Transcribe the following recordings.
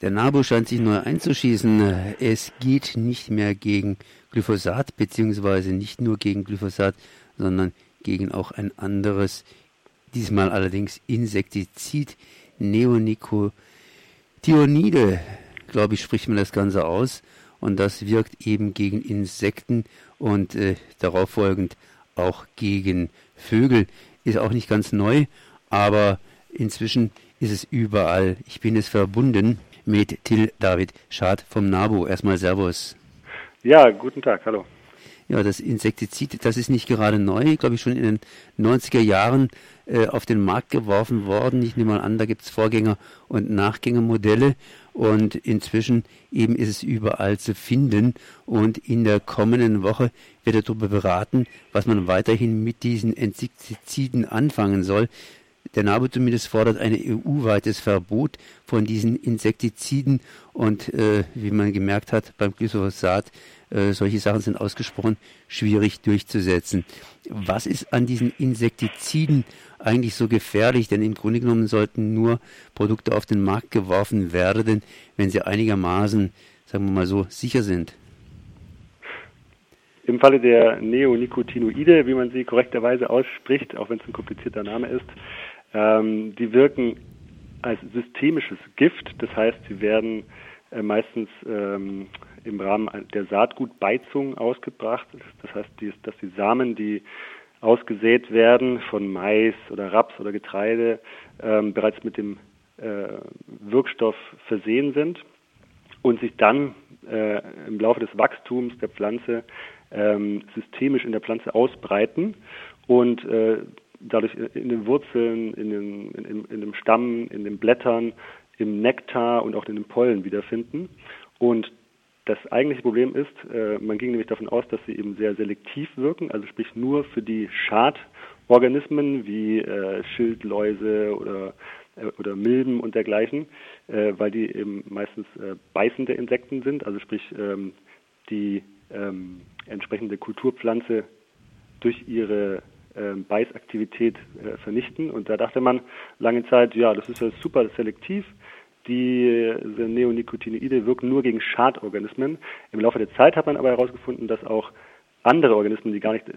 Der NABU scheint sich neu einzuschießen. Es geht nicht mehr gegen Glyphosat, beziehungsweise nicht nur gegen Glyphosat, sondern gegen auch ein anderes, diesmal allerdings Insektizid, Neonicotinoide, glaube ich, spricht man das Ganze aus. Und das wirkt eben gegen Insekten und äh, darauf folgend auch gegen Vögel. Ist auch nicht ganz neu, aber inzwischen ist es überall. Ich bin es verbunden mit Till David Schad vom NABU. Erstmal Servus. Ja, guten Tag, hallo. Ja, das Insektizid, das ist nicht gerade neu, glaube ich, schon in den 90er Jahren äh, auf den Markt geworfen worden. Ich nehme mal an, da gibt es Vorgänger- und Nachgängermodelle und inzwischen eben ist es überall zu finden und in der kommenden Woche wird darüber beraten, was man weiterhin mit diesen Insektiziden anfangen soll. Der NABU zumindest fordert ein EU-weites Verbot von diesen Insektiziden und äh, wie man gemerkt hat beim Glyphosat, äh, solche Sachen sind ausgesprochen schwierig durchzusetzen. Was ist an diesen Insektiziden eigentlich so gefährlich? Denn im Grunde genommen sollten nur Produkte auf den Markt geworfen werden, wenn sie einigermaßen, sagen wir mal so, sicher sind. Im Falle der Neonicotinoide, wie man sie korrekterweise ausspricht, auch wenn es ein komplizierter Name ist, ähm, die wirken als systemisches Gift. Das heißt, sie werden äh, meistens ähm, im Rahmen der Saatgutbeizung ausgebracht. Das heißt, die, dass die Samen, die ausgesät werden von Mais oder Raps oder Getreide, ähm, bereits mit dem äh, Wirkstoff versehen sind und sich dann äh, im Laufe des Wachstums der Pflanze ähm, systemisch in der Pflanze ausbreiten und äh, dadurch in den Wurzeln, in, den, in, in, dem Stamm, in den Blättern, im Nektar und auch in den Pollen wiederfinden. Und das eigentliche Problem ist, äh, man ging nämlich davon aus, dass sie eben sehr selektiv wirken, also sprich nur für die Schadorganismen wie äh, Schildläuse oder, äh, oder Milben und dergleichen, äh, weil die eben meistens äh, beißende Insekten sind, also sprich ähm, die ähm, entsprechende Kulturpflanze durch ihre Beißaktivität äh, vernichten. Und da dachte man lange Zeit, ja, das ist ja super selektiv. Diese Neonicotinoide wirken nur gegen Schadorganismen. Im Laufe der Zeit hat man aber herausgefunden, dass auch andere Organismen, die gar nicht äh,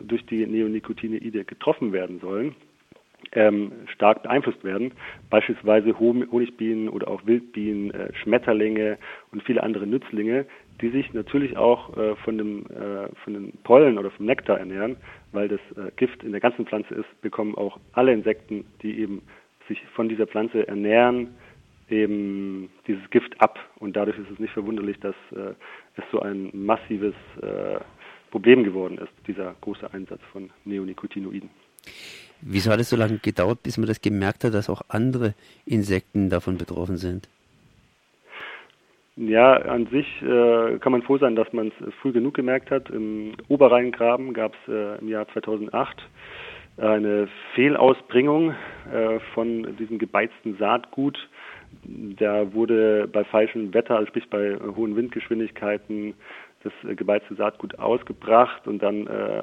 durch die Neonicotinoide getroffen werden sollen, ähm, stark beeinflusst werden. Beispielsweise Honigbienen oder auch Wildbienen, äh, Schmetterlinge und viele andere Nützlinge, die sich natürlich auch äh, von, dem, äh, von den Pollen oder vom Nektar ernähren, weil das äh, Gift in der ganzen Pflanze ist, bekommen auch alle Insekten, die eben sich von dieser Pflanze ernähren, eben dieses Gift ab. Und dadurch ist es nicht verwunderlich, dass äh, es so ein massives äh, Problem geworden ist, dieser große Einsatz von Neonicotinoiden. Wieso hat es so lange gedauert, bis man das gemerkt hat, dass auch andere Insekten davon betroffen sind? Ja, an sich äh, kann man froh sein, dass man es früh genug gemerkt hat. Im Oberrheingraben gab es äh, im Jahr 2008 eine Fehlausbringung äh, von diesem gebeizten Saatgut. Da wurde bei falschem Wetter, also sprich bei hohen Windgeschwindigkeiten, das gebeizte Saatgut ausgebracht und dann äh,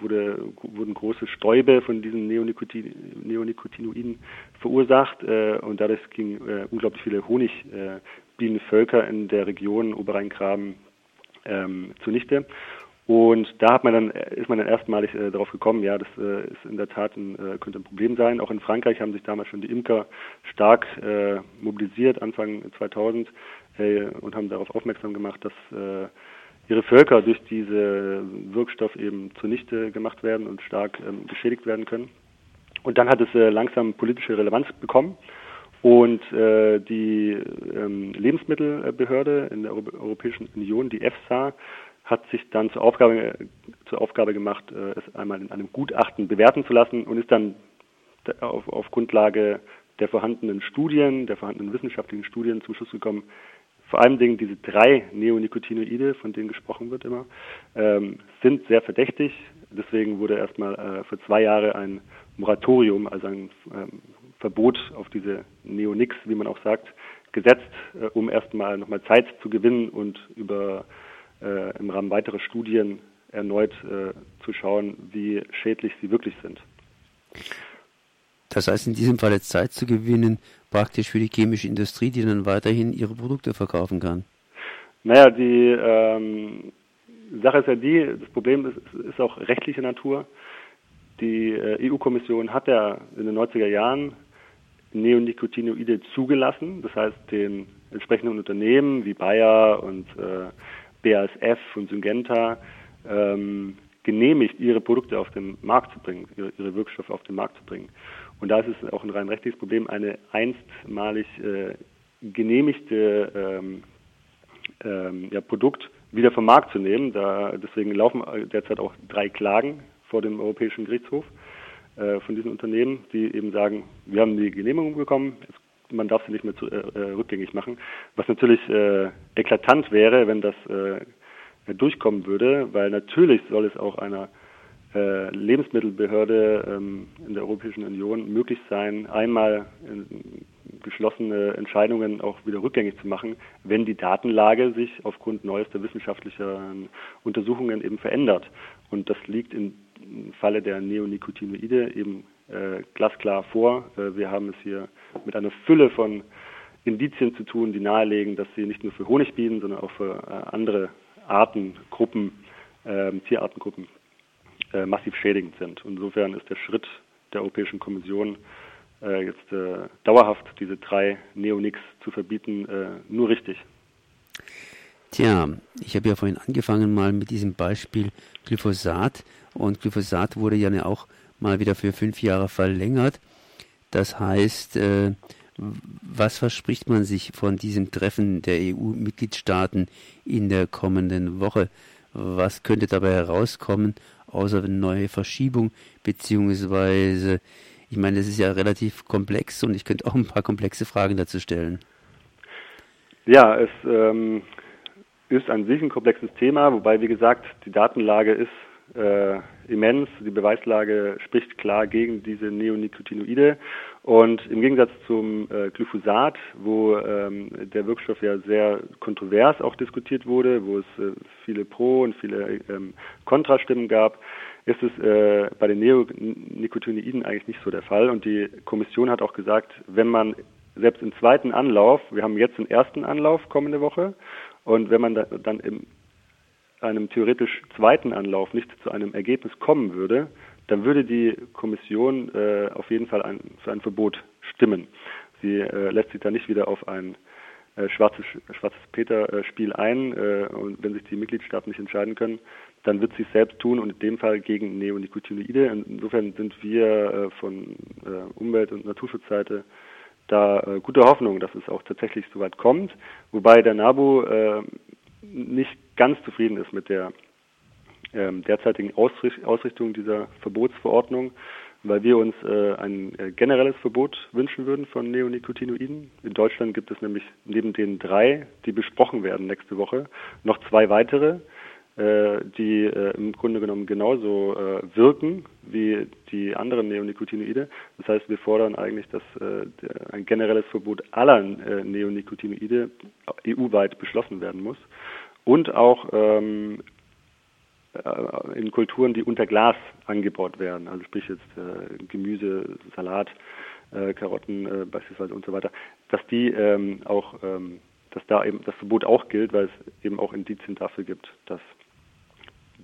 wurde, wurden große Stäube von diesen Neonicotin, Neonicotinoiden verursacht äh, und dadurch ging äh, unglaublich viele Honigbienenvölker in der Region Oberrheingraben ähm, zunichte. Und da hat man dann, ist man dann erstmalig äh, darauf gekommen, ja, das äh, ist in der Tat ein, äh, könnte ein Problem sein. Auch in Frankreich haben sich damals schon die Imker stark äh, mobilisiert, Anfang 2000, äh, und haben darauf aufmerksam gemacht, dass äh, ihre Völker durch diese Wirkstoff eben zunichte gemacht werden und stark ähm, geschädigt werden können. Und dann hat es äh, langsam politische Relevanz bekommen. Und äh, die ähm, Lebensmittelbehörde in der Europäischen Union, die EFSA, hat sich dann zur Aufgabe, zur Aufgabe gemacht, äh, es einmal in einem Gutachten bewerten zu lassen und ist dann auf, auf Grundlage der vorhandenen Studien, der vorhandenen wissenschaftlichen Studien zum Schluss gekommen, vor allen Dingen diese drei Neonicotinoide, von denen gesprochen wird immer, ähm, sind sehr verdächtig. Deswegen wurde erstmal äh, für zwei Jahre ein Moratorium, also ein ähm, Verbot auf diese Neonics, wie man auch sagt, gesetzt, äh, um erstmal nochmal Zeit zu gewinnen und über äh, im Rahmen weiterer Studien erneut äh, zu schauen, wie schädlich sie wirklich sind. Das heißt, in diesem Falle Zeit zu gewinnen, praktisch für die chemische Industrie, die dann weiterhin ihre Produkte verkaufen kann. Naja, die ähm, Sache ist ja die, das Problem ist, ist auch rechtlicher Natur. Die äh, EU-Kommission hat ja in den 90er Jahren Neonicotinoide zugelassen, das heißt den entsprechenden Unternehmen wie Bayer und äh, BASF und Syngenta ähm, genehmigt, ihre Produkte auf den Markt zu bringen, ihre, ihre, Wirkstoffe auf den Markt zu bringen. Und da ist es auch ein rein rechtliches Problem, eine einstmalig äh, genehmigte ähm, ähm, ja, Produkt wieder vom Markt zu nehmen. Da, deswegen laufen derzeit auch drei Klagen vor dem Europäischen Gerichtshof äh, von diesen Unternehmen, die eben sagen, wir haben die Genehmigung bekommen, man darf sie nicht mehr zu, äh, äh, rückgängig machen. Was natürlich äh, eklatant wäre, wenn das äh, durchkommen würde, weil natürlich soll es auch einer äh, Lebensmittelbehörde ähm, in der Europäischen Union möglich sein, einmal geschlossene Entscheidungen auch wieder rückgängig zu machen, wenn die Datenlage sich aufgrund neuester wissenschaftlicher Untersuchungen eben verändert. Und das liegt Falle der Neonicotinoide eben äh, glasklar vor. Äh, wir haben es hier mit einer Fülle von Indizien zu tun, die nahelegen, dass sie nicht nur für Honigbienen, sondern auch für äh, andere Artengruppen, ähm, Tierartengruppen äh, massiv schädigend sind. Insofern ist der Schritt der Europäischen Kommission äh, jetzt äh, dauerhaft diese drei Neonics zu verbieten nur richtig. Tja, ich habe ja vorhin angefangen mal mit diesem Beispiel Glyphosat und Glyphosat wurde ja auch mal wieder für fünf Jahre verlängert. Das heißt, äh, was verspricht man sich von diesem Treffen der EU-Mitgliedstaaten in der kommenden Woche? Was könnte dabei herauskommen, außer eine neue Verschiebung, beziehungsweise, ich meine, das ist ja relativ komplex und ich könnte auch ein paar komplexe Fragen dazu stellen. Ja, es ähm, ist an sich ein komplexes Thema, wobei, wie gesagt, die Datenlage ist äh, immens. Die Beweislage spricht klar gegen diese Neonicotinoide. Und im Gegensatz zum äh, Glyphosat, wo ähm, der Wirkstoff ja sehr kontrovers auch diskutiert wurde, wo es äh, viele Pro- und viele ähm, Kontrastimmen gab, ist es äh, bei den Neonicotinoiden eigentlich nicht so der Fall. Und die Kommission hat auch gesagt, wenn man selbst im zweiten Anlauf, wir haben jetzt den ersten Anlauf kommende Woche, und wenn man da, dann im einem theoretisch zweiten Anlauf nicht zu einem Ergebnis kommen würde, dann würde die Kommission äh, auf jeden Fall ein, für ein Verbot stimmen. Sie äh, lässt sich da nicht wieder auf ein äh, schwarzes, schwarzes Peter-Spiel ein. Äh, und wenn sich die Mitgliedstaaten nicht entscheiden können, dann wird sie es selbst tun und in dem Fall gegen Neonicotinoide. Insofern sind wir äh, von äh, Umwelt- und Naturschutzseite da äh, gute Hoffnung, dass es auch tatsächlich so weit kommt. Wobei der NABU äh, nicht ganz zufrieden ist mit der ähm, derzeitigen Ausrichtung dieser Verbotsverordnung, weil wir uns äh, ein äh, generelles Verbot wünschen würden von Neonicotinoiden. In Deutschland gibt es nämlich neben den drei, die besprochen werden nächste Woche, noch zwei weitere, die äh, im Grunde genommen genauso äh, wirken wie die anderen Neonicotinoide. Das heißt, wir fordern eigentlich, dass äh, ein generelles Verbot aller äh, Neonicotinoide EU-weit beschlossen werden muss. Und auch ähm, äh, in Kulturen, die unter Glas angebaut werden, also sprich jetzt äh, Gemüse, Salat, äh, Karotten äh, beispielsweise und so weiter, dass die ähm, auch, ähm, dass da eben das Verbot auch gilt, weil es eben auch Indizien dafür gibt, dass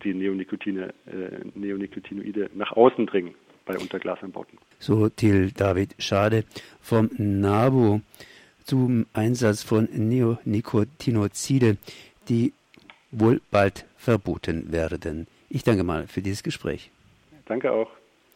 die Neonicotine, äh, Neonicotinoide nach außen dringen bei Unterglasanbauten. So Till David Schade vom NABU zum Einsatz von Neonicotinoide die wohl bald verboten werden. Ich danke mal für dieses Gespräch. Danke auch.